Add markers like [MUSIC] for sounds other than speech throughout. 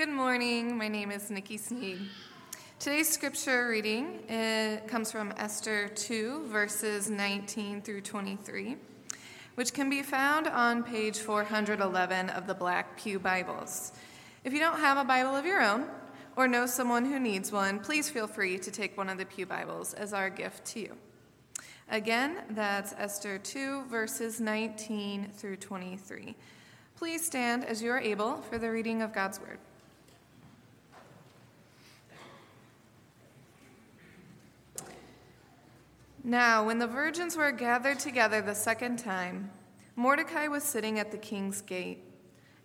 Good morning. My name is Nikki Sneed. Today's scripture reading comes from Esther 2, verses 19 through 23, which can be found on page 411 of the Black Pew Bibles. If you don't have a Bible of your own or know someone who needs one, please feel free to take one of the Pew Bibles as our gift to you. Again, that's Esther 2, verses 19 through 23. Please stand as you are able for the reading of God's Word. Now, when the virgins were gathered together the second time, Mordecai was sitting at the king's gate.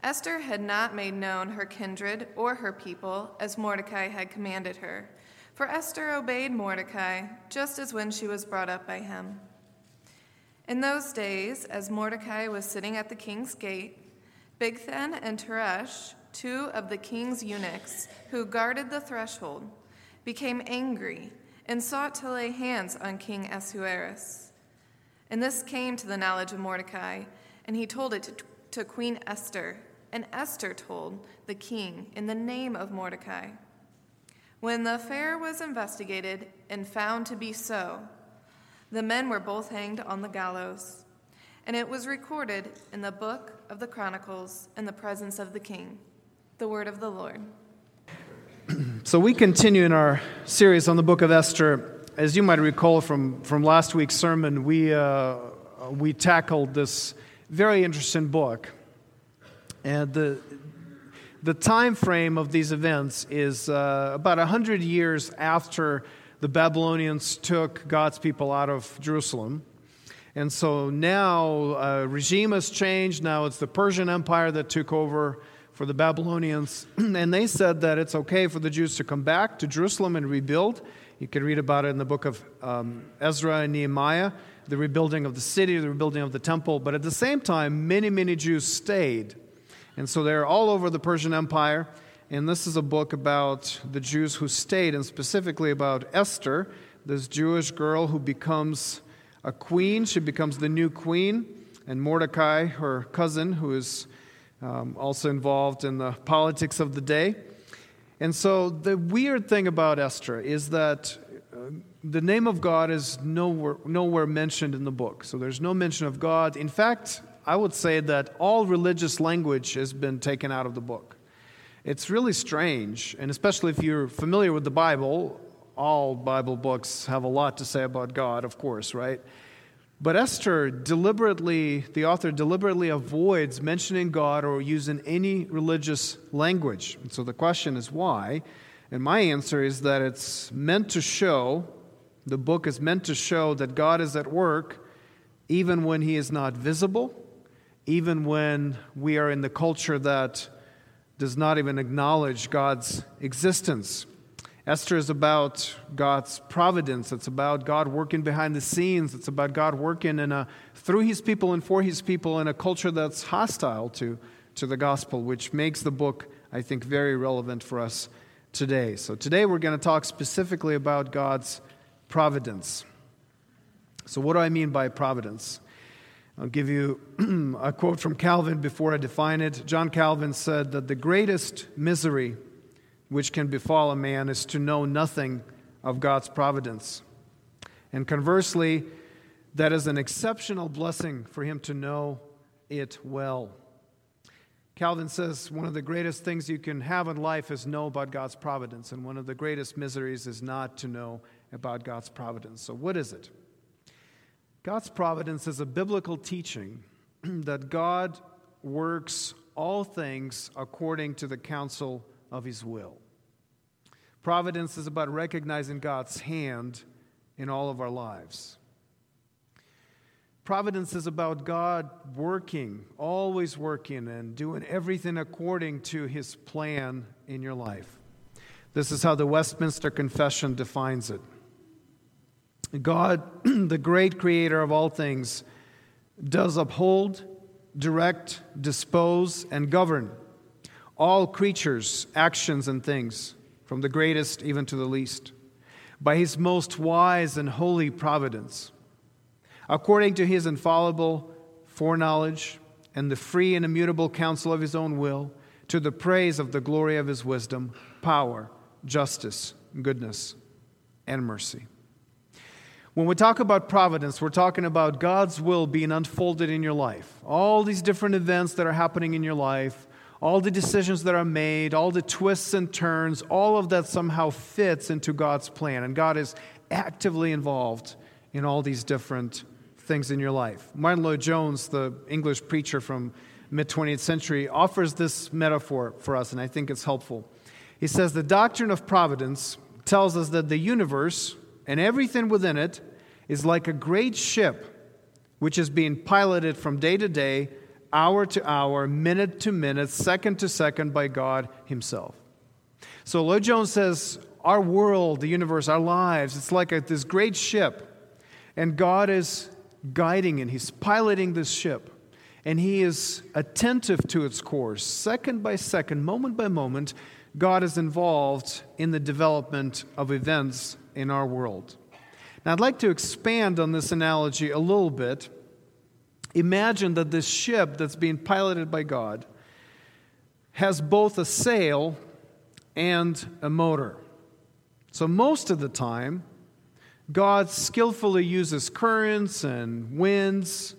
Esther had not made known her kindred or her people as Mordecai had commanded her, for Esther obeyed Mordecai just as when she was brought up by him. In those days, as Mordecai was sitting at the king's gate, Bigthan and Teresh, two of the king's eunuchs who guarded the threshold, became angry and sought to lay hands on King Ahasuerus. And this came to the knowledge of Mordecai, and he told it to, to Queen Esther, and Esther told the king in the name of Mordecai. When the affair was investigated and found to be so, the men were both hanged on the gallows, and it was recorded in the book of the Chronicles in the presence of the king. The word of the Lord. So we continue in our series on the book of Esther. As you might recall from, from last week's sermon, we, uh, we tackled this very interesting book. And the, the time frame of these events is uh, about 100 years after the Babylonians took God's people out of Jerusalem. And so now uh, regime has changed. Now it's the Persian Empire that took over for the Babylonians, [CLEARS THROAT] and they said that it's okay for the Jews to come back to Jerusalem and rebuild. You can read about it in the book of um, Ezra and Nehemiah, the rebuilding of the city, the rebuilding of the temple. But at the same time, many, many Jews stayed. And so they're all over the Persian Empire. And this is a book about the Jews who stayed, and specifically about Esther, this Jewish girl who becomes a queen. She becomes the new queen. And Mordecai, her cousin, who is um, also involved in the politics of the day. And so the weird thing about Esther is that uh, the name of God is nowhere, nowhere mentioned in the book. So there's no mention of God. In fact, I would say that all religious language has been taken out of the book. It's really strange, and especially if you're familiar with the Bible, all Bible books have a lot to say about God, of course, right? But Esther deliberately, the author deliberately avoids mentioning God or using any religious language. And so the question is why? And my answer is that it's meant to show, the book is meant to show that God is at work even when he is not visible, even when we are in the culture that does not even acknowledge God's existence. Esther is about God's providence. It's about God working behind the scenes. It's about God working in a, through his people and for his people in a culture that's hostile to, to the gospel, which makes the book, I think, very relevant for us today. So today we're going to talk specifically about God's providence. So, what do I mean by providence? I'll give you [CLEARS THROAT] a quote from Calvin before I define it. John Calvin said that the greatest misery which can befall a man is to know nothing of God's providence. And conversely, that is an exceptional blessing for him to know it well. Calvin says one of the greatest things you can have in life is know about God's providence, and one of the greatest miseries is not to know about God's providence. So, what is it? God's providence is a biblical teaching [CLEARS THROAT] that God works all things according to the counsel of His will. Providence is about recognizing God's hand in all of our lives. Providence is about God working, always working, and doing everything according to His plan in your life. This is how the Westminster Confession defines it. God, [CLEARS THROAT] the great creator of all things, does uphold, direct, dispose, and govern all creatures, actions, and things, from the greatest even to the least, by his most wise and holy providence, according to his infallible foreknowledge and the free and immutable counsel of his own will, to the praise of the glory of his wisdom, power, justice, goodness, and mercy. When we talk about providence, we're talking about God's will being unfolded in your life. All these different events that are happening in your life, all the decisions that are made, all the twists and turns, all of that somehow fits into God's plan. And God is actively involved in all these different things in your life. Martyn Lloyd-Jones, the English preacher from mid 20th century, offers this metaphor for us, and I think it's helpful. He says the doctrine of providence tells us that the universe and everything within it is like a great ship which is being piloted from day to day, hour to hour, minute to minute, second to second by God Himself. So Lloyd-Jones says our world, the universe, our lives, it's like a, this great ship, and God is guiding and He's piloting this ship and he is attentive to its course. Second by second, moment by moment, God is involved in the development of events in our world. Now, I'd like to expand on this analogy a little bit. Imagine that this ship that's being piloted by God has both a sail and a motor. So, most of the time, God skillfully uses currents and winds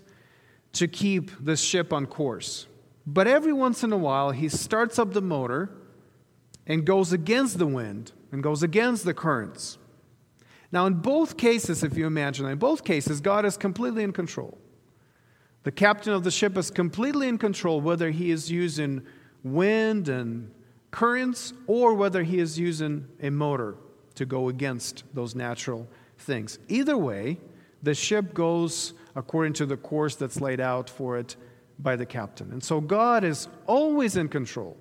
to keep this ship on course. But every once in a while, he starts up the motor and goes against the wind and goes against the currents. Now, in both cases, if you imagine, in both cases, God is completely in control. The captain of the ship is completely in control, whether he is using wind and currents or whether he is using a motor to go against those natural things. Either way, the ship goes according to the course that's laid out for it by the captain. And so God is always in control.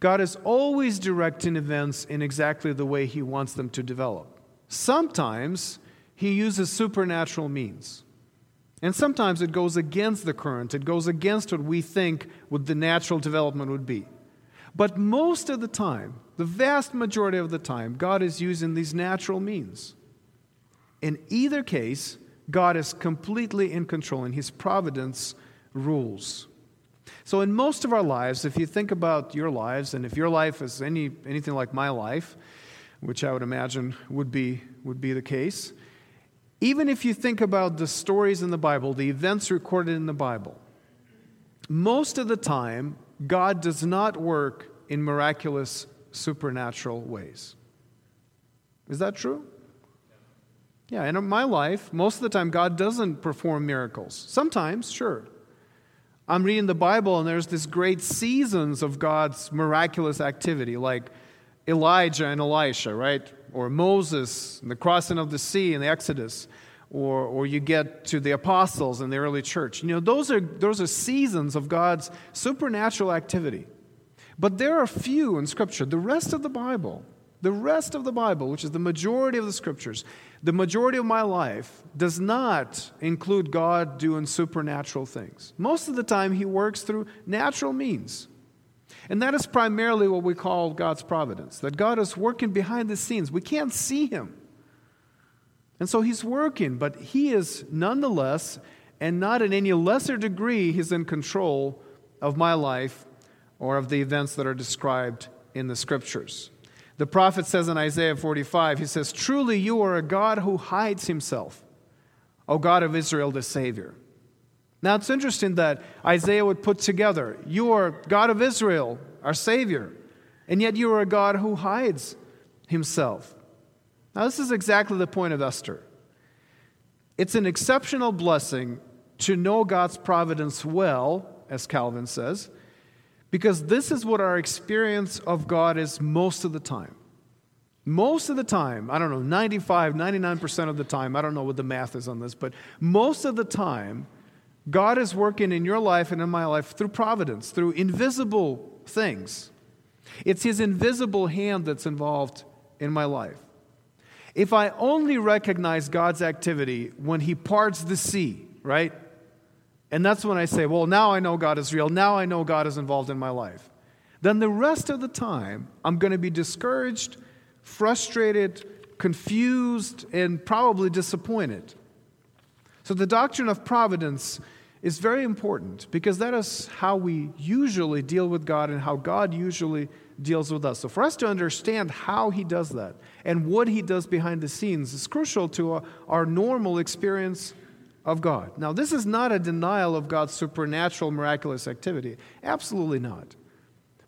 God is always directing events in exactly the way He wants them to develop. Sometimes He uses supernatural means. And sometimes it goes against the current, it goes against what we think what the natural development would be. But most of the time, the vast majority of the time, God is using these natural means. In either case, God is completely in control and His providence rules. So, in most of our lives, if you think about your lives, and if your life is any, anything like my life, which I would imagine would be, would be the case, even if you think about the stories in the Bible, the events recorded in the Bible, most of the time, God does not work in miraculous, supernatural ways. Is that true? Yeah, in my life, most of the time, God doesn't perform miracles. Sometimes, sure. I'm reading the Bible, and there's this great seasons of God's miraculous activity, like Elijah and Elisha, right? Or Moses, and the crossing of the sea in the Exodus. Or, or you get to the apostles in the early church. You know, those are, those are seasons of God's supernatural activity. But there are few in Scripture. The rest of the Bible, the rest of the Bible, which is the majority of the Scriptures, the majority of my life does not include God doing supernatural things. Most of the time, He works through natural means. And that is primarily what we call God's providence, that God is working behind the scenes. We can't see Him. And so He's working, but He is nonetheless, and not in any lesser degree, He's in control of my life or of the events that are described in the Scriptures. The prophet says in Isaiah 45, he says, Truly you are a God who hides himself, O God of Israel, the Savior. Now it's interesting that Isaiah would put together, You are God of Israel, our Savior, and yet you are a God who hides himself. Now, this is exactly the point of Esther. It's an exceptional blessing to know God's providence well, as Calvin says, because this is what our experience of God is most of the time. Most of the time, I don't know, 95, 99% of the time, I don't know what the math is on this, but most of the time, God is working in your life and in my life through providence, through invisible things. It's His invisible hand that's involved in my life. If I only recognize God's activity when He parts the sea, right? And that's when I say, well, now I know God is real. Now I know God is involved in my life. Then the rest of the time, I'm going to be discouraged, frustrated, confused, and probably disappointed. So the doctrine of providence is very important because that is how we usually deal with God and how God usually deals with us. So, for us to understand how He does that and what He does behind the scenes is crucial to our normal experience of God. Now, this is not a denial of God's supernatural, miraculous activity. Absolutely not.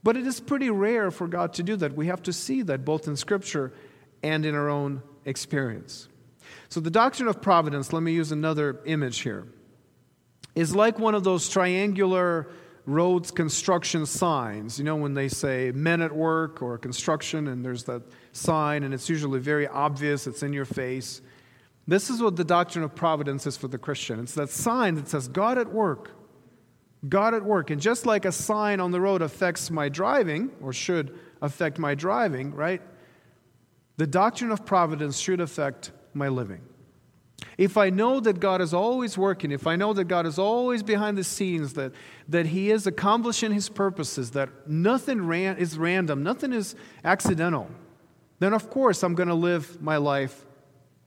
But it is pretty rare for God to do that. We have to see that both in Scripture and in our own experience. So, the doctrine of providence, let me use another image here, is like one of those triangular roads construction signs. You know, when they say men at work or construction, and there's that sign, and it's usually very obvious, it's in your face. This is what the doctrine of providence is for the Christian. It's that sign that says God at work. God at work. And just like a sign on the road affects my driving, or should affect my driving, right? The doctrine of providence should affect my living. If I know that God is always working, if I know that God is always behind the scenes, that, that He is accomplishing His purposes, that nothing ran, is random, nothing is accidental, then of course I'm going to live my life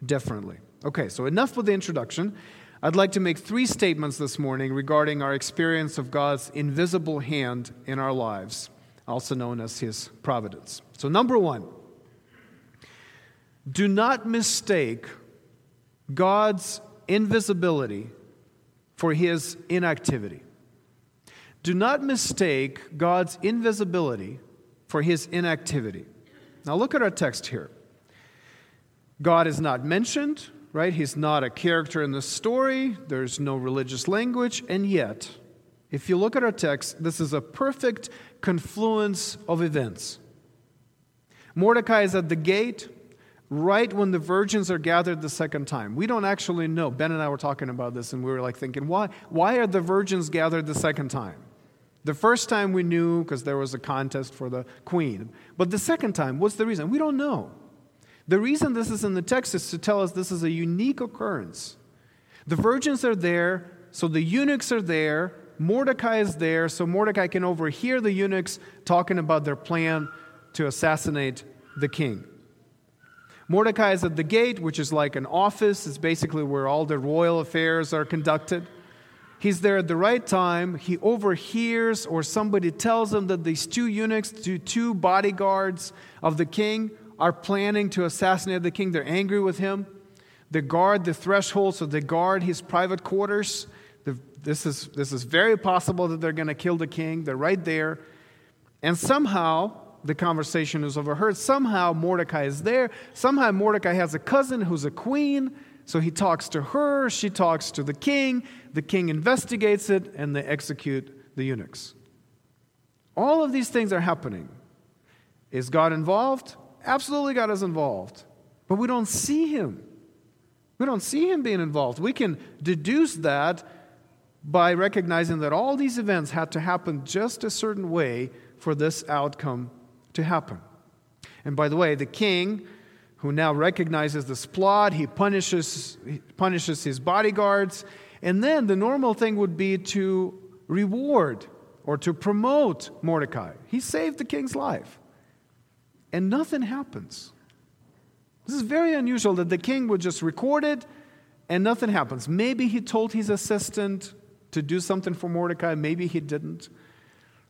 differently. Okay, so enough with the introduction. I'd like to make three statements this morning regarding our experience of God's invisible hand in our lives, also known as His providence. So, number one, do not mistake God's invisibility for his inactivity. Do not mistake God's invisibility for his inactivity. Now look at our text here. God is not mentioned, right? He's not a character in the story. There's no religious language. And yet, if you look at our text, this is a perfect confluence of events. Mordecai is at the gate right when the virgins are gathered the second time. We don't actually know. Ben and I were talking about this, and we were like thinking, why, why are the virgins gathered the second time? The first time we knew because there was a contest for the queen. But the second time, what's the reason? We don't know. The reason this is in the text is to tell us this is a unique occurrence. The virgins are there, so the eunuchs are there. Mordecai is there, so Mordecai can overhear the eunuchs talking about their plan to assassinate the king. Mordecai is at the gate, which is like an office. It's basically where all the royal affairs are conducted. He's there at the right time. He overhears, or somebody tells him that these two eunuchs, two, bodyguards of the king, are planning to assassinate the king. They're angry with him. They guard the threshold, so they guard his private quarters. This is, this is very possible that they're going to kill the king. They're right there. And somehow, the conversation is overheard. Somehow Mordecai is there. Somehow Mordecai has a cousin who's a queen. So he talks to her, she talks to the king. The king investigates it, and they execute the eunuchs. All of these things are happening. Is God involved? Absolutely, God is involved. But we don't see him. We don't see him being involved. We can deduce that by recognizing that all these events had to happen just a certain way for this outcome to happen. And by the way, the king, who now recognizes this plot, he punishes, he punishes his bodyguards. And then the normal thing would be to reward or to promote Mordecai. He saved the king's life. And nothing happens. This is very unusual that the king would just record it and nothing happens. Maybe he told his assistant to do something for Mordecai, maybe he didn't.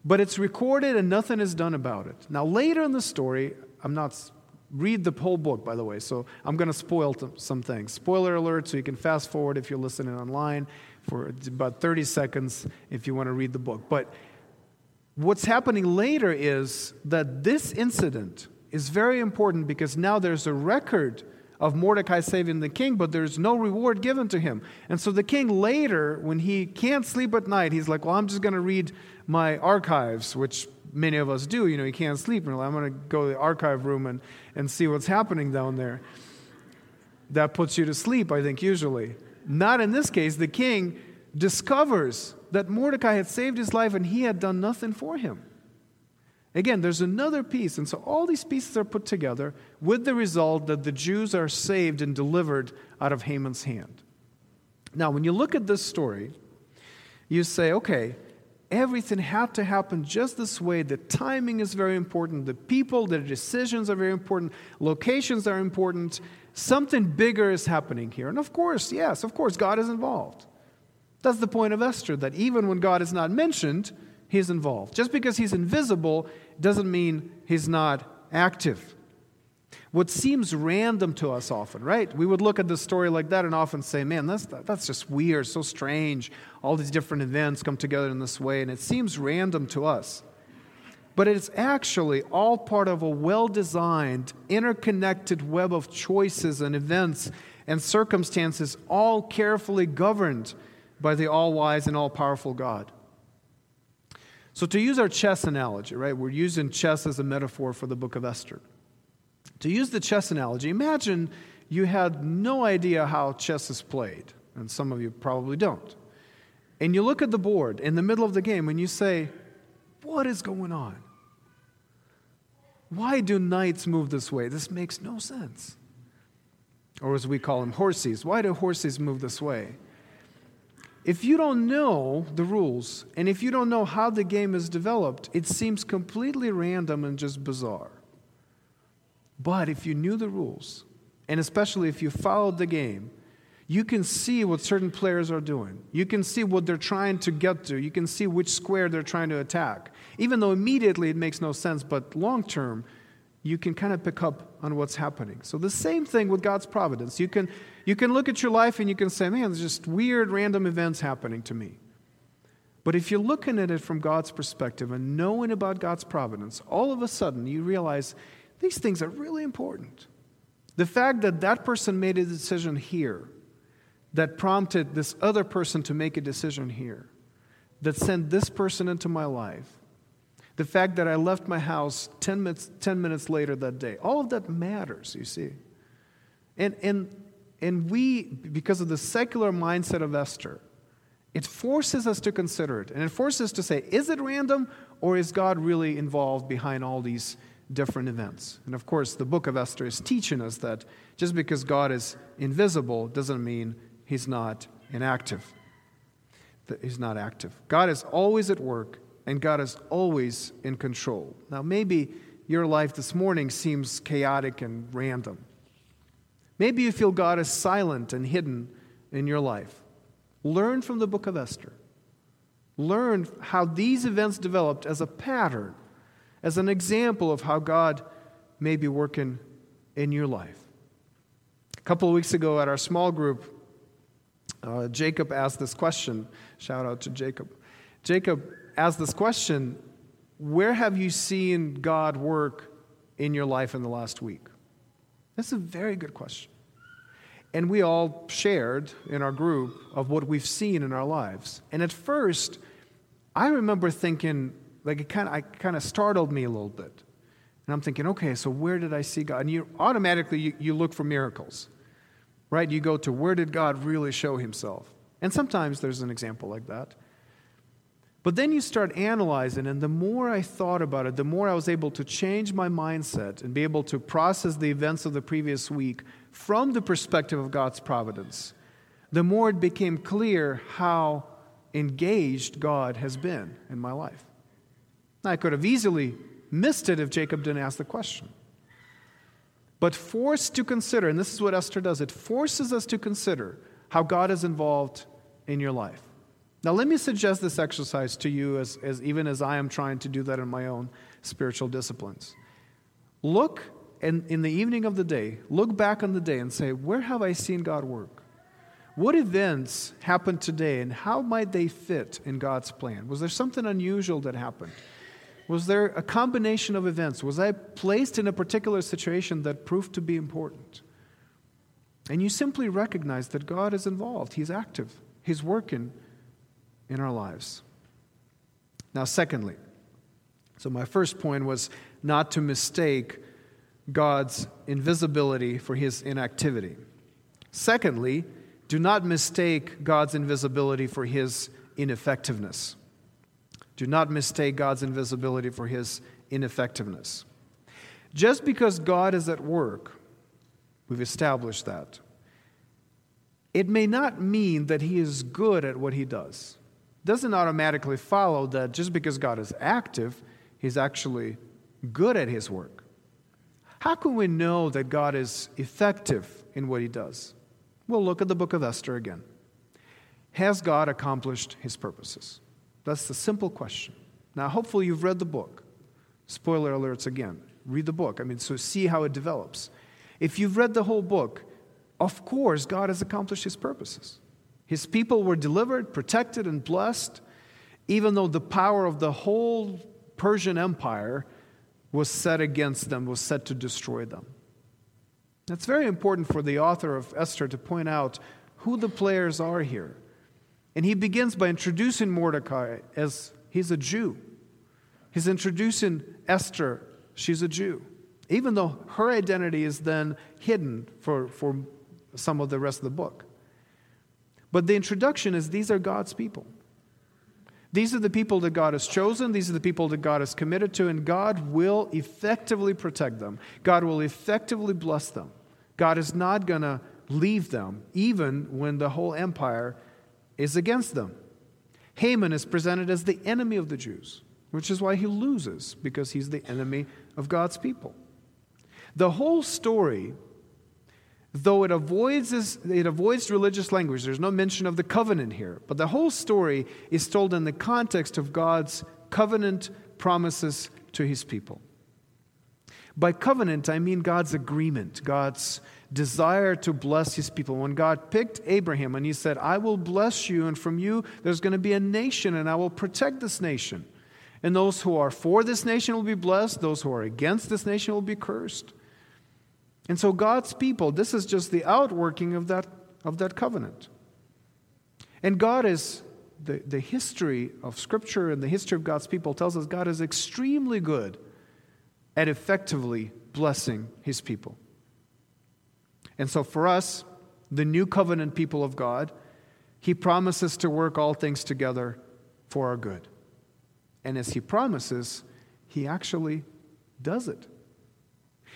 But it's recorded and nothing is done about it. Now, later in the story, I'm not, read the whole book, by the way, so I'm going to spoil some things. Spoiler alert, so you can fast forward if you're listening online for about 30 seconds if you want to read the book. But what's happening later is that this incident is very important because now there's a record of Mordecai saving the king, but there's no reward given to him. And so the king later, when he can't sleep at night, he's like, Well, I'm just going to read my archives, which many of us do. You know, you can't sleep. And I'm going to go to the archive room and, and see what's happening down there. That puts you to sleep, I think, usually. Not in this case. The king discovers that Mordecai had saved his life and he had done nothing for him. Again, there's another piece. And so all these pieces are put together with the result that the Jews are saved and delivered out of Haman's hand. Now, when you look at this story, you say, okay, everything had to happen just this way. The timing is very important. The people, the decisions are very important. Locations are important. Something bigger is happening here. And of course, yes, of course, God is involved. That's the point of Esther, that even when God is not mentioned, he's involved. Just because he's invisible doesn't mean he's not active. What seems random to us often, right? We would look at the story like that and often say, man, that's, that's just weird, so strange. All these different events come together in this way, and it seems random to us. But it's actually all part of a well designed, interconnected web of choices and events and circumstances, all carefully governed by the all wise and all powerful God. So, to use our chess analogy, right, we're using chess as a metaphor for the book of Esther. To use the chess analogy, imagine you had no idea how chess is played, and some of you probably don't. And you look at the board in the middle of the game and you say, What is going on? Why do knights move this way? This makes no sense. Or as we call them, horses. Why do horses move this way? If you don't know the rules, and if you don't know how the game is developed, it seems completely random and just bizarre. But if you knew the rules, and especially if you followed the game, you can see what certain players are doing. You can see what they're trying to get to. You can see which square they're trying to attack. Even though immediately it makes no sense, but long term, you can kind of pick up on what's happening. So the same thing with God's providence. You can you can look at your life and you can say, "Man, there's just weird random events happening to me." But if you're looking at it from God's perspective and knowing about God's providence, all of a sudden you realize these things are really important. The fact that that person made a decision here that prompted this other person to make a decision here, that sent this person into my life, the fact that I left my house 10 minutes, 10 minutes later that day, all of that matters, you see. And, and, and we, because of the secular mindset of Esther, it forces us to consider it. And it forces us to say, is it random or is God really involved behind all these different events? And of course, the book of Esther is teaching us that just because God is invisible doesn't mean he's not inactive. That he's not active. God is always at work and God is always in control. Now, maybe your life this morning seems chaotic and random. Maybe you feel God is silent and hidden in your life. Learn from the book of Esther. Learn how these events developed as a pattern, as an example of how God may be working in your life. A couple of weeks ago at our small group, uh, Jacob asked this question. Shout out to Jacob. Jacob asked this question where have you seen God work in your life in the last week? That's a very good question. And we all shared in our group of what we've seen in our lives. And at first, I remember thinking, like it kind of, I kind of startled me a little bit. And I'm thinking, okay, so where did I see God? And you automatically you, you look for miracles, right? You go to where did God really show himself? And sometimes there's an example like that. But then you start analyzing, and the more I thought about it, the more I was able to change my mindset and be able to process the events of the previous week from the perspective of God's providence. The more it became clear how engaged God has been in my life. I could have easily missed it if Jacob didn't ask the question. But forced to consider, and this is what Esther does, it forces us to consider how God is involved in your life. Now, let me suggest this exercise to you as, as even as I am trying to do that in my own spiritual disciplines. Look in, in the evening of the day, look back on the day and say, Where have I seen God work? What events happened today and how might they fit in God's plan? Was there something unusual that happened? Was there a combination of events? Was I placed in a particular situation that proved to be important? And you simply recognize that God is involved, He's active, He's working in our lives. Now, secondly, so my first point was not to mistake God's invisibility for his inactivity. Secondly, do not mistake God's invisibility for his ineffectiveness. Do not mistake God's invisibility for his ineffectiveness. Just because God is at work, we've established that, it may not mean that he is good at what he does It doesn't automatically follow that just because God is active, He's actually good at His work. How can we know that God is effective in what He does? We'll look at the book of Esther again. Has God accomplished his purposes? That's the simple question. Now, hopefully, you've read the book. Spoiler alerts again. Read the book. I mean, so see how it develops. If you've read the whole book, of course, God has accomplished his purposes. His people were delivered, protected, and blessed, even though the power of the whole Persian Empire was set against them, was set to destroy them. It's very important for the author of Esther to point out who the players are here. And he begins by introducing Mordecai as he's a Jew. He's introducing Esther, she's a Jew, even though her identity is then hidden for, for some of the rest of the book. But the introduction is these are God's people. These are the people that God has chosen. These are the people that God has committed to, and God will effectively protect them. God will effectively bless them. God is not going to leave them, even when the whole empire is against them. Haman is presented as the enemy of the Jews, which is why he loses, because he's the enemy of God's people. The whole story though it avoids, it avoids religious language, there's no mention of the covenant here, but the whole story is told in the context of God's covenant promises to his people. By covenant, I mean God's agreement, God's desire to bless his people. When God picked Abraham and he said, I will bless you, and from you there's going to be a nation, and I will protect this nation. And those who are for this nation will be blessed, those who are against this nation will be cursed. And so God's people, this is just the outworking of that, of that covenant. And God is, the, the history of Scripture and the history of God's people tells us God is extremely good at effectively blessing His people. And so for us, the new covenant people of God, He promises to work all things together for our good. And as He promises, He actually does it.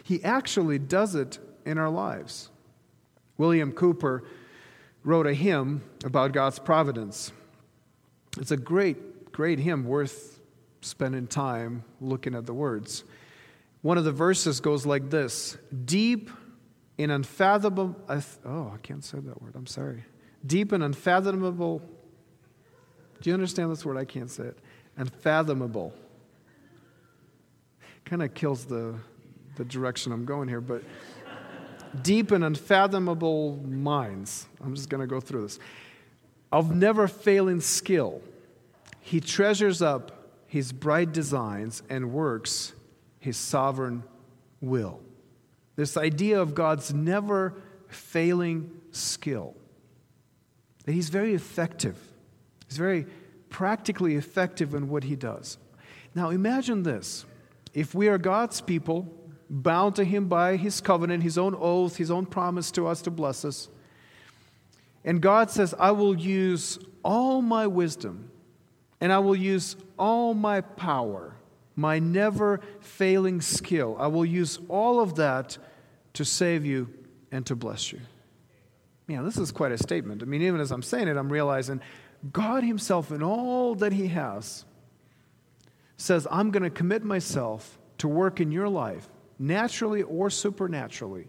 He actually does it in our lives. William Cowper wrote a hymn about God's providence. It's a great, great hymn worth spending time looking at the words. One of the verses goes like this Deep and unfathomable, oh, I can't say that word, I'm sorry. Deep and unfathomable, do you understand this word? I can't say it. Unfathomable. Kind of kills the, the direction I'm going here, but deep and unfathomable minds. I'm just going to go through this. Of never failing skill, he treasures up his bright designs and works his sovereign will. This idea of God's never failing skill, that he's very effective, he's very practically effective in what he does. Now imagine this if we are God's people, bound to him by his covenant, his own oath, his own promise to us to bless us. And God says, I will use all my wisdom and I will use all my power, my never failing skill. I will use all of that to save you and to bless you. Yeah, this is quite a statement. I mean, even as I'm saying it, I'm realizing God Himself, in all that He has, says, I'm going to commit myself to work in your life naturally or supernaturally,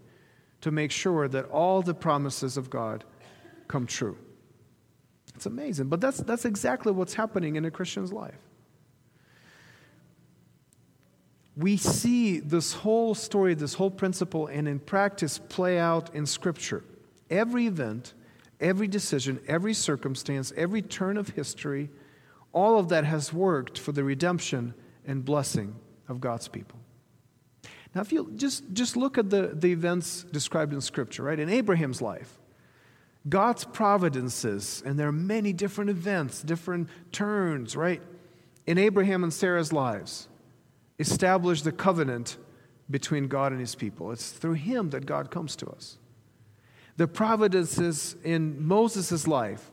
to make sure that all the promises of God come true. It's amazing, but that's, that's exactly what's happening in a Christian's life. We see this whole story, this whole principle, and in practice play out in Scripture. Every event, every decision, every circumstance, every turn of history, all of that has worked for the redemption and blessing of God's people. Now, if you just, just look at the, the events described in Scripture, right? In Abraham's life, God's providences, and there are many different events, different turns, right? In Abraham and Sarah's lives, establish the covenant between God and his people. It's through him that God comes to us. The providences in Moses' life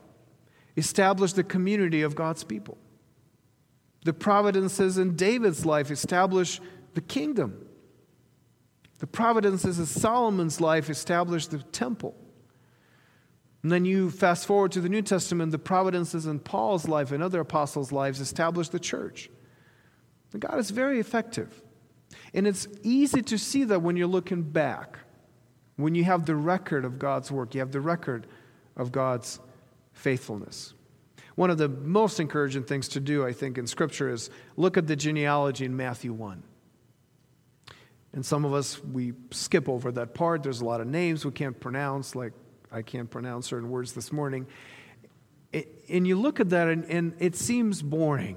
establish the community of God's people. The providences in David's life establish the kingdom. The providences in Solomon's life established the temple. And then you fast forward to the New Testament, the providences in Paul's life and other apostles' lives established the church. And God is very effective. And it's easy to see that when you're looking back, when you have the record of God's work, you have the record of God's faithfulness. One of the most encouraging things to do, I think, in Scripture is look at the genealogy in Matthew 1. And some of us, we skip over that part. There's a lot of names we can't pronounce, like I can't pronounce certain words this morning. and you look at that, and, and it seems boring.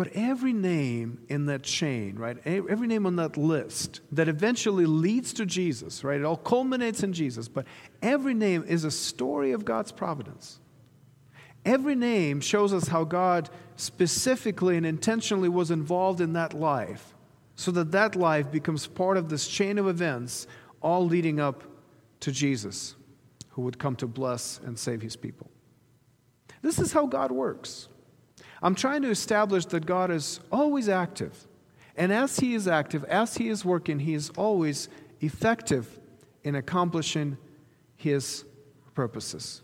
But every name in that chain, right, every name on that list that eventually leads to Jesus, right, it all culminates in Jesus, but every name is a story of God's providence. Every name shows us how God specifically and intentionally was involved in that life so that that life becomes part of this chain of events, all leading up to Jesus, who would come to bless and save his people. This is how God works. I'm trying to establish that God is always active. And as He is active, as He is working, He is always effective in accomplishing His purposes.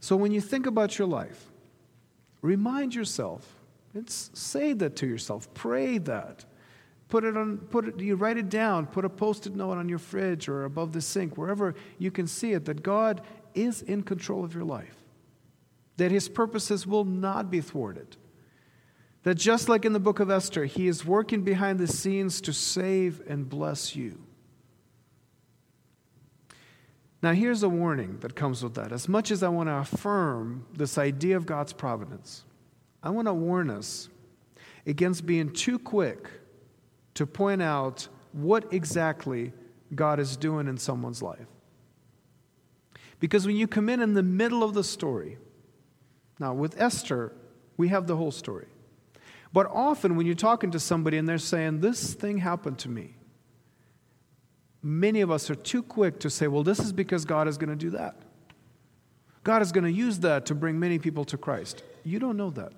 So when you think about your life, remind yourself, it's, say that to yourself, pray that. Put it on, put it, you write it down, put a post it note on your fridge or above the sink, wherever you can see it, that God is in control of your life that his purposes will not be thwarted. That just like in the book of Esther, he is working behind the scenes to save and bless you. Now, here's a warning that comes with that. As much as I want to affirm this idea of God's providence, I want to warn us against being too quick to point out what exactly God is doing in someone's life. Because when you come in in the middle of the story, now, with Esther, we have the whole story. But often, when you're talking to somebody and they're saying, This thing happened to me, many of us are too quick to say, Well, this is because God is going to do that. God is going to use that to bring many people to Christ. You don't know that.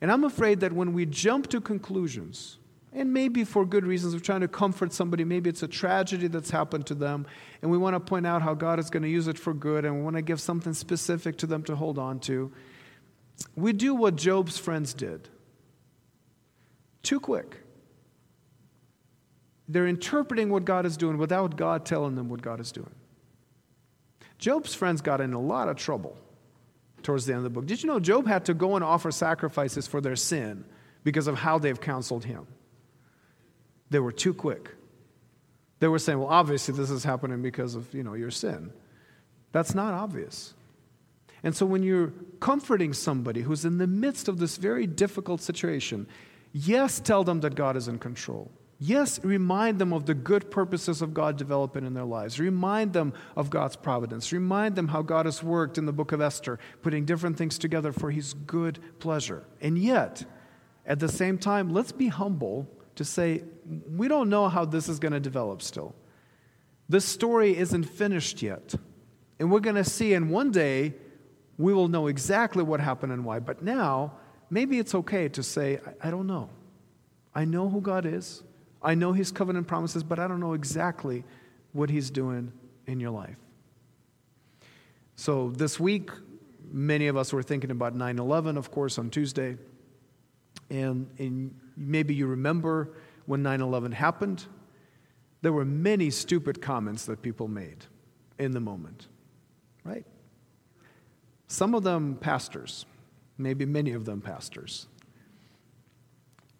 And I'm afraid that when we jump to conclusions, and maybe for good reasons We're trying to comfort somebody. Maybe it's a tragedy that's happened to them, and we want to point out how God is going to use it for good, and we want to give something specific to them to hold on to. We do what Job's friends did too quick. They're interpreting what God is doing without God telling them what God is doing. Job's friends got in a lot of trouble towards the end of the book. Did you know Job had to go and offer sacrifices for their sin because of how they've counseled him? They were too quick. They were saying, well, obviously this is happening because of, you know, your sin. That's not obvious. And so when you're comforting somebody who's in the midst of this very difficult situation, yes, tell them that God is in control. Yes, remind them of the good purposes of God developing in their lives. Remind them of God's providence. Remind them how God has worked in the book of Esther, putting different things together for his good pleasure. And yet, at the same time, let's be humble to say, we don't know how this is going to develop still. This story isn't finished yet. And we're going to see, and one day we will know exactly what happened and why. But now, maybe it's okay to say, I, don't know. I know who God is, I know His covenant promises, but I don't know exactly what He's doing in your life. So this week, many of us were thinking about 9 11, of course, on Tuesday. And, and maybe you remember when 9 11 happened, there were many stupid comments that people made in the moment, right? Some of them pastors, maybe many of them pastors.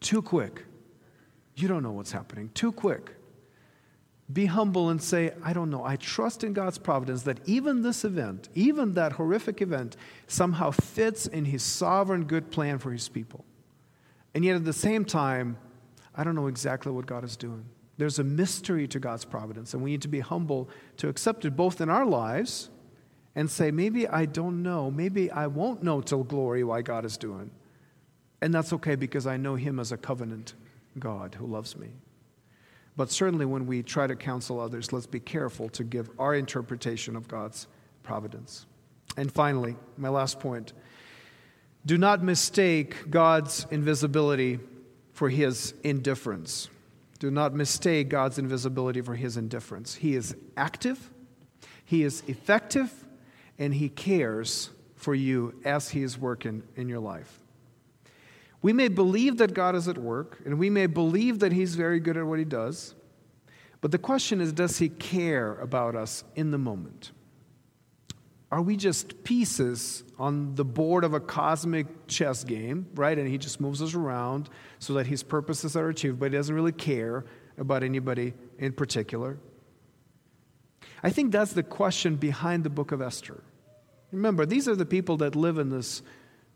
Too quick. You don't know what's happening. Too quick. Be humble and say, I don't know. I trust in God's providence that even this event, even that horrific event, somehow fits in His sovereign good plan for His people. And yet at the same time, I don't know exactly what God is doing. There's a mystery to God's providence, and we need to be humble to accept it both in our lives and say, maybe I don't know. Maybe I won't know till glory why God is doing. And that's okay because I know Him as a covenant God who loves me. But certainly when we try to counsel others, let's be careful to give our interpretation of God's providence. And finally, my last point do not mistake God's invisibility for his indifference. Do not mistake God's invisibility for his indifference. He is active, he is effective, and he cares for you as he is working in your life. We may believe that God is at work, and we may believe that he's very good at what he does, but the question is does he care about us in the moment? Are we just pieces on the board of a cosmic chess game, right? And he just moves us around so that his purposes are achieved, but he doesn't really care about anybody in particular? I think that's the question behind the book of Esther. Remember, these are the people that live in this,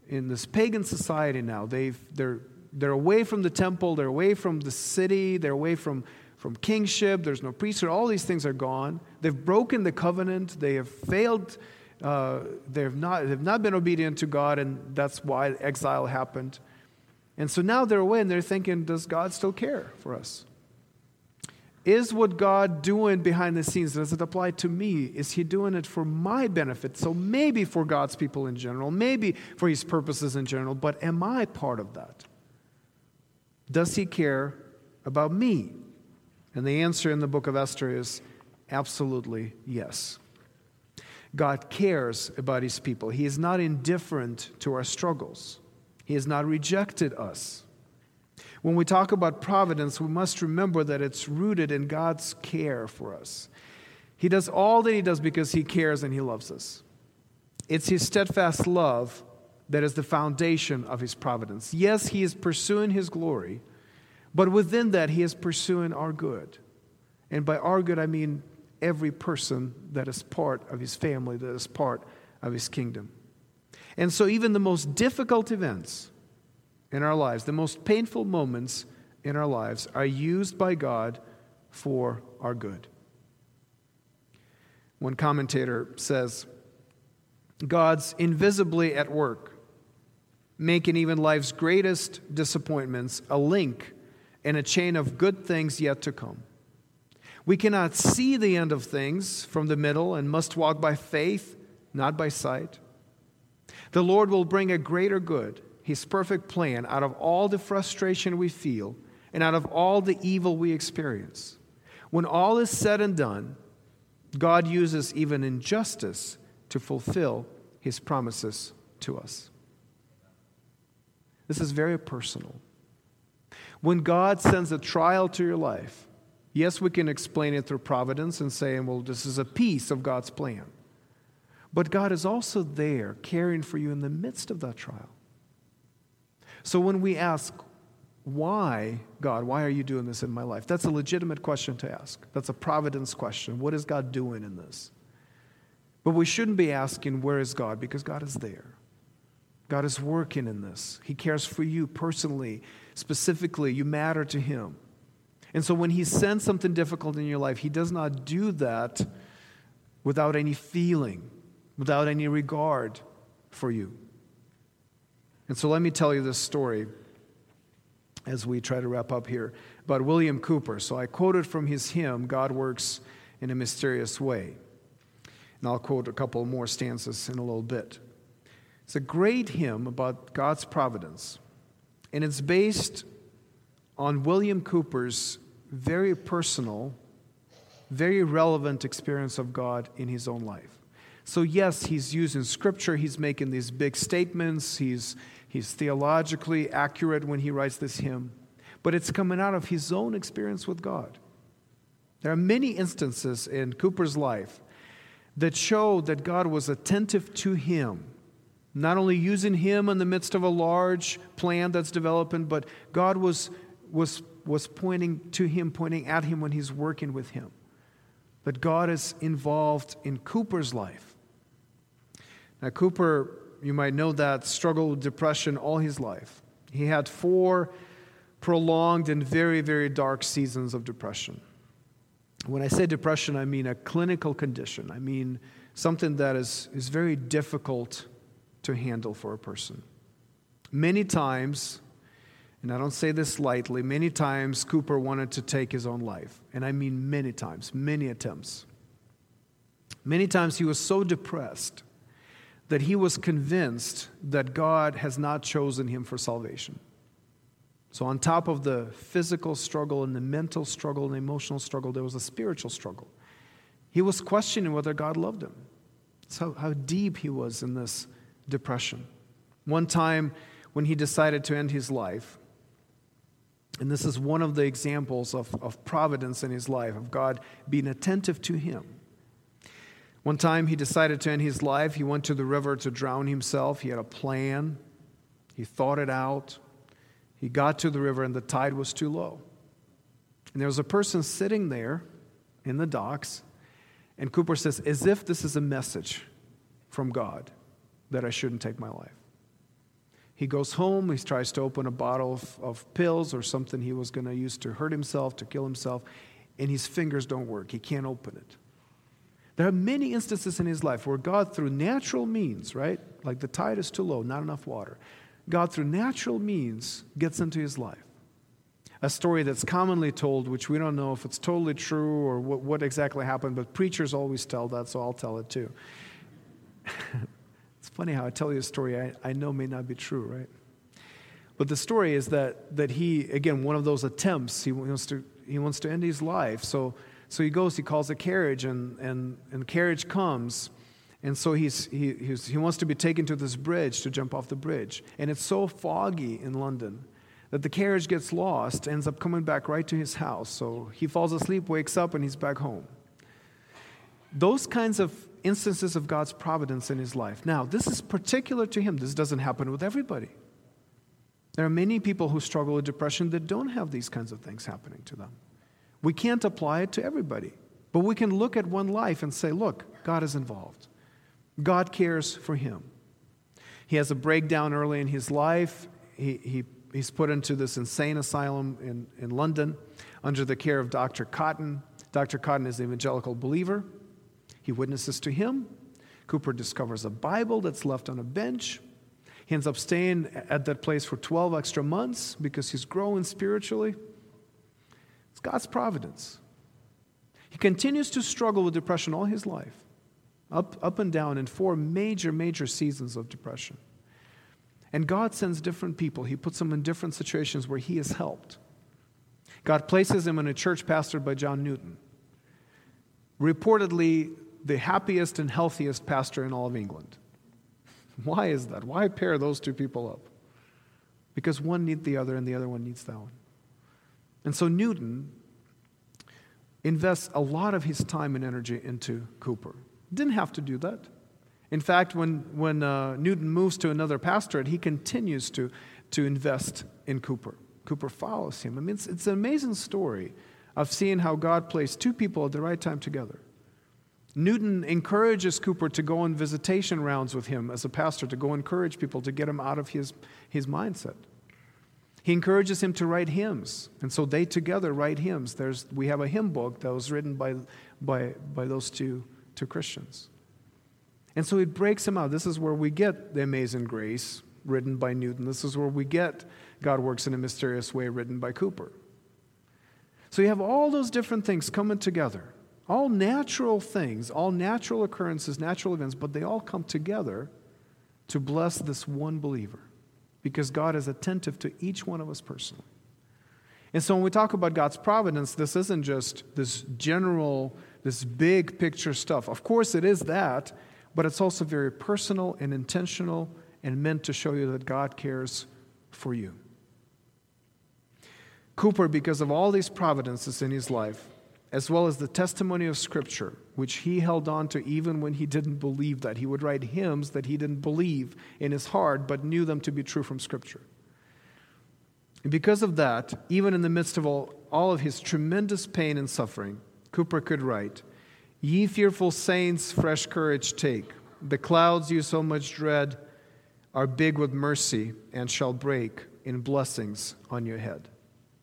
in this pagan society now. They've, they're, they're away from the temple, they're away from the city, they're away from, from kingship, there's no priesthood, all these things are gone. They've broken the covenant, they have failed, uh, they have not, they've not been obedient to God, and that's why exile happened. And so now they're away and they're thinking, does God still care for us? Is what God doing behind the scenes, does it apply to me? Is He doing it for my benefit? So maybe for God's people in general, maybe for His purposes in general, but am I part of that? Does He care about me? And the answer in the book of Esther is absolutely yes. God cares about His people. He is not indifferent to our struggles, He has not rejected us. When we talk about providence, we must remember that it's rooted in God's care for us. He does all that He does because He cares and He loves us. It's His steadfast love that is the foundation of His providence. Yes, He is pursuing His glory, but within that, He is pursuing our good. And by our good, I mean every person that is part of His family, that is part of His kingdom. And so, even the most difficult events, in our lives, the most painful moments in our lives, are used by God for our good. One commentator says, God's invisibly at work, making even life's greatest disappointments a link in a chain of good things yet to come. We cannot see the end of things from the middle and must walk by faith, not by sight. The Lord will bring a greater good his perfect plan out of all the frustration we feel and out of all the evil we experience. When all is said and done, God uses even injustice to fulfill his promises to us. This is very personal. When God sends a trial to your life, yes, we can explain it through providence and saying, well, this is a piece of God's plan. But God is also there caring for you in the midst of that trial. So when we ask, why, God, why are you doing this in my life? That's a legitimate question to ask. That's a providence question. What is God doing in this? But we shouldn't be asking, where is God? Because God is there. God is working in this. He cares for you personally, specifically. You matter to Him. And so when He sends something difficult in your life, He does not do that without any feeling, without any regard for you. And so let me tell you this story as we try to wrap up here about William Cowper. So I quoted from his hymn, God Works in a Mysterious Way. And I'll quote a couple more stanzas in a little bit. It's a great hymn about God's providence, and it's based on William Cowper's very personal, very relevant experience of God in his own life. So, yes, he's using scripture, he's making these big statements, he's He's theologically accurate when he writes this hymn, but it's coming out of his own experience with God. There are many instances in Cowper's life that show that God was attentive to him, not only using him in the midst of a large plan that's developing, but God was, was, was pointing to him, pointing at him when he's working with him. That God is involved in Cowper's life. Now, Cowper, you might know that, struggled with depression all his life. He had four prolonged and very, very dark seasons of depression. When I say depression, I mean a clinical condition. I mean something that is, is very difficult to handle for a person. Many times, and I don't say this lightly, many times Cowper wanted to take his own life. And I mean many times, many attempts. Many times he was so depressed that he was convinced that God has not chosen him for salvation. So, on top of the physical struggle and the mental struggle and the emotional struggle, there was a spiritual struggle. He was questioning whether God loved him. That's how, how deep he was in this depression. One time, when he decided to end his life, and this is one of the examples of, of providence in his life, of God being attentive to him. One time he decided to end his life. He went to the river to drown himself. He had a plan, he thought it out. He got to the river, and the tide was too low. And there was a person sitting there in the docks, and Cowper says, as if this is a message from God that I shouldn't take my life. He goes home, he tries to open a bottle of, of pills or something he was going to use to hurt himself, to kill himself, and his fingers don't work. He can't open it. There are many instances in his life where God, through natural means, right? Like the tide is too low, not enough water. God, through natural means, gets into his life. A story that's commonly told, which we don't know if it's totally true or what, what exactly happened, but preachers always tell that, so I'll tell it too. [LAUGHS] funny how I tell you a story I, I know may not be true, right? But the story is that, that he, again, one of those attempts, he wants to, he wants to end his life. So so he goes, he calls a carriage, and, and, and the carriage comes. And so he's, he, he's, he wants to be taken to this bridge to jump off the bridge. And it's so foggy in London that the carriage gets lost, ends up coming back right to his house. So he falls asleep, wakes up, and he's back home. Those kinds of instances of God's providence in his life. Now, this is particular to him. This doesn't happen with everybody. There are many people who struggle with depression that don't have these kinds of things happening to them. We can't apply it to everybody, but we can look at one life and say, look, God is involved. God cares for him. He has a breakdown early in his life. He, he, he's put into this insane asylum in, in London under the care of Dr. Cotton. Dr. Cotton is an evangelical believer. He witnesses to him. Cowper discovers a Bible that's left on a bench. He ends up staying at that place for 12 extra months because he's growing spiritually. It's God's providence. He continues to struggle with depression all his life, up, up and down in four major, major seasons of depression. And God sends different people. He puts them in different situations where he is helped. God places him in a church pastored by John Newton, reportedly the happiest and healthiest pastor in all of England. Why is that? Why pair those two people up? Because one needs the other and the other one needs that one. And so Newton invests a lot of his time and energy into Cowper. Didn't have to do that. In fact, when, when uh, Newton moves to another pastorate, he continues to, to invest in Cowper. Cowper follows him. I mean, it's, it's an amazing story of seeing how God placed two people at the right time together. Newton encourages Cowper to go on visitation rounds with him as a pastor, to go encourage people to get him out of his, his mindset. He encourages him to write hymns, and so they together write hymns. There's, we have a hymn book that was written by, by, by those two, two Christians. And so it breaks him out. This is where we get the amazing grace written by Newton. This is where we get God works in a mysterious way written by Cowper. So you have all those different things coming together, all natural things, all natural occurrences, natural events, but they all come together to bless this one believer because God is attentive to each one of us personally. And so when we talk about God's providence, this isn't just this general, this big picture stuff. Of course, it is that, but it's also very personal and intentional and meant to show you that God cares for you. Cowper, because of all these providences in his life, as well as the testimony of Scripture, which he held on to even when he didn't believe that. He would write hymns that he didn't believe in his heart, but knew them to be true from Scripture. And because of that, even in the midst of all, all of his tremendous pain and suffering, Cowper could write, Ye fearful saints, fresh courage take. The clouds you so much dread are big with mercy and shall break in blessings on your head.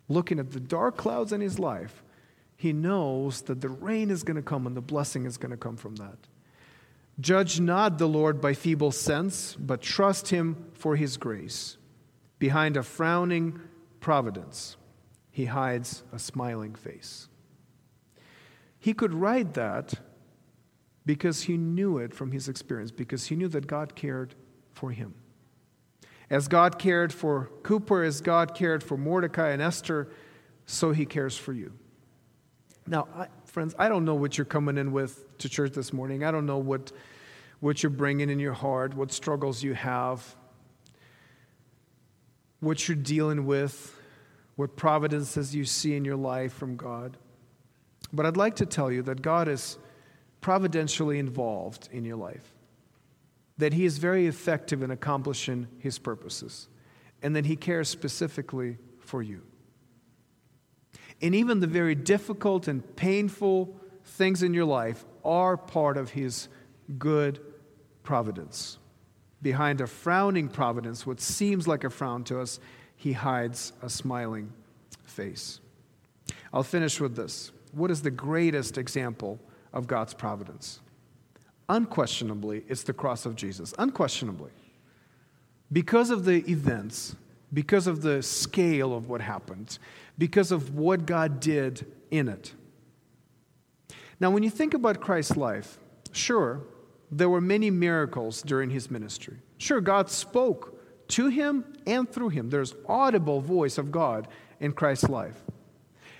Looking at the dark clouds in his life, he knows that the rain is going to come and the blessing is going to come from that. Judge not the Lord by feeble sense, but trust him for his grace. Behind a frowning providence, he hides a smiling face. He could write that because he knew it from his experience, because he knew that God cared for him. As God cared for Cowper, as God cared for Mordecai and Esther, so he cares for you. Now, I, friends, I don't know what you're coming in with to church this morning. I don't know what, what you're bringing in your heart, what struggles you have, what you're dealing with, what providences you see in your life from God. But I'd like to tell you that God is providentially involved in your life, that He is very effective in accomplishing His purposes, and that He cares specifically for you. And even the very difficult and painful things in your life are part of His good providence. Behind a frowning providence, what seems like a frown to us, He hides a smiling face. I'll finish with this. What is the greatest example of God's providence? Unquestionably, it's the cross of Jesus. Unquestionably. Because of the events, because of the scale of what happened, because of what God did in it. Now, when you think about Christ's life, sure, there were many miracles during his ministry. Sure, God spoke to him and through him. There's audible voice of God in Christ's life.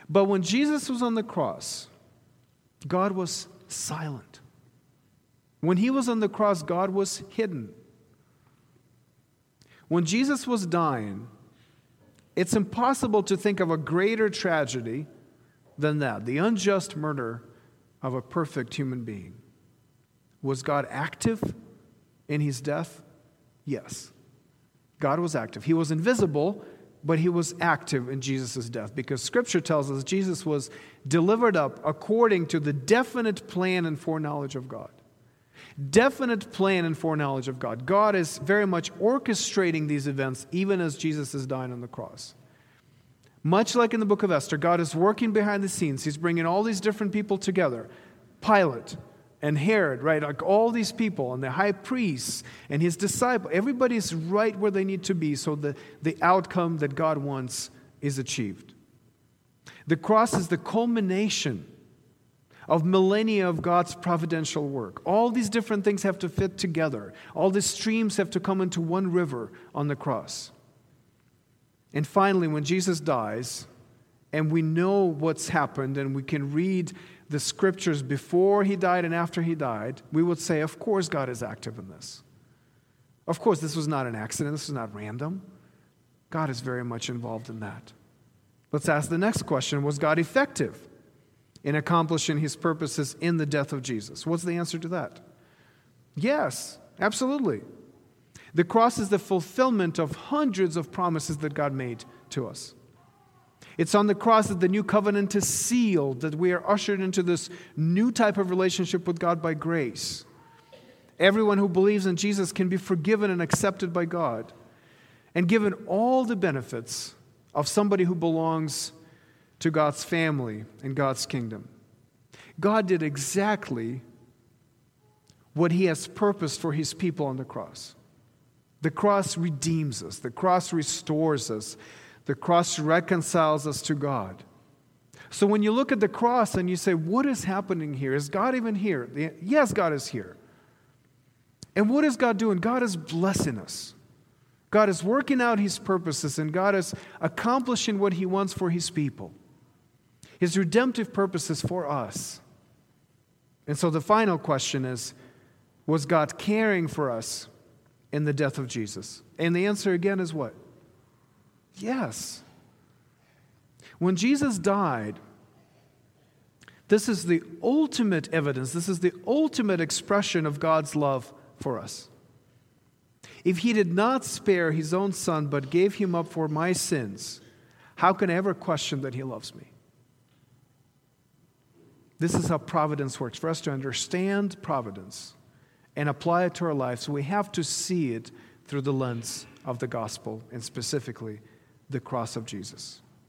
But when Jesus was on the cross, God was silent. When he was on the cross, God was hidden. When Jesus was dying, it's impossible to think of a greater tragedy than that the unjust murder of a perfect human being. Was God active in his death? Yes. God was active. He was invisible, but he was active in Jesus' death because scripture tells us Jesus was delivered up according to the definite plan and foreknowledge of God. Definite plan and foreknowledge of God. God is very much orchestrating these events even as Jesus is dying on the cross. Much like in the book of Esther, God is working behind the scenes. He's bringing all these different people together Pilate, and Herod, right? Like all these people, and the high priests and his disciple, everybody's right where they need to be so the, the outcome that God wants is achieved. The cross is the culmination of millennia of God's providential work. All these different things have to fit together, all the streams have to come into one river on the cross. And finally, when Jesus dies, and we know what's happened, and we can read the scriptures before he died and after he died, we would say, of course, God is active in this. Of course, this was not an accident, this was not random. God is very much involved in that. Let's ask the next question Was God effective in accomplishing his purposes in the death of Jesus? What's the answer to that? Yes, absolutely. The cross is the fulfillment of hundreds of promises that God made to us. It's on the cross that the new covenant is sealed, that we are ushered into this new type of relationship with God by grace. Everyone who believes in Jesus can be forgiven and accepted by God and given all the benefits of somebody who belongs to God's family and God's kingdom. God did exactly what He has purposed for His people on the cross. The cross redeems us, the cross restores us, the cross reconciles us to God. So when you look at the cross and you say, What is happening here? Is God even here? Yes, God is here. And what is God doing? God is blessing us. God is working out His purposes and God is accomplishing what He wants for His people. His redemptive purposes for us. And so the final question is Was God caring for us in the death of Jesus? And the answer again is what? Yes. When Jesus died, this is the ultimate evidence, this is the ultimate expression of God's love for us. If he did not spare his own son but gave him up for my sins, how can I ever question that he loves me? This is how providence works. For us to understand providence and apply it to our lives, we have to see it through the lens of the gospel and specifically the cross of Jesus.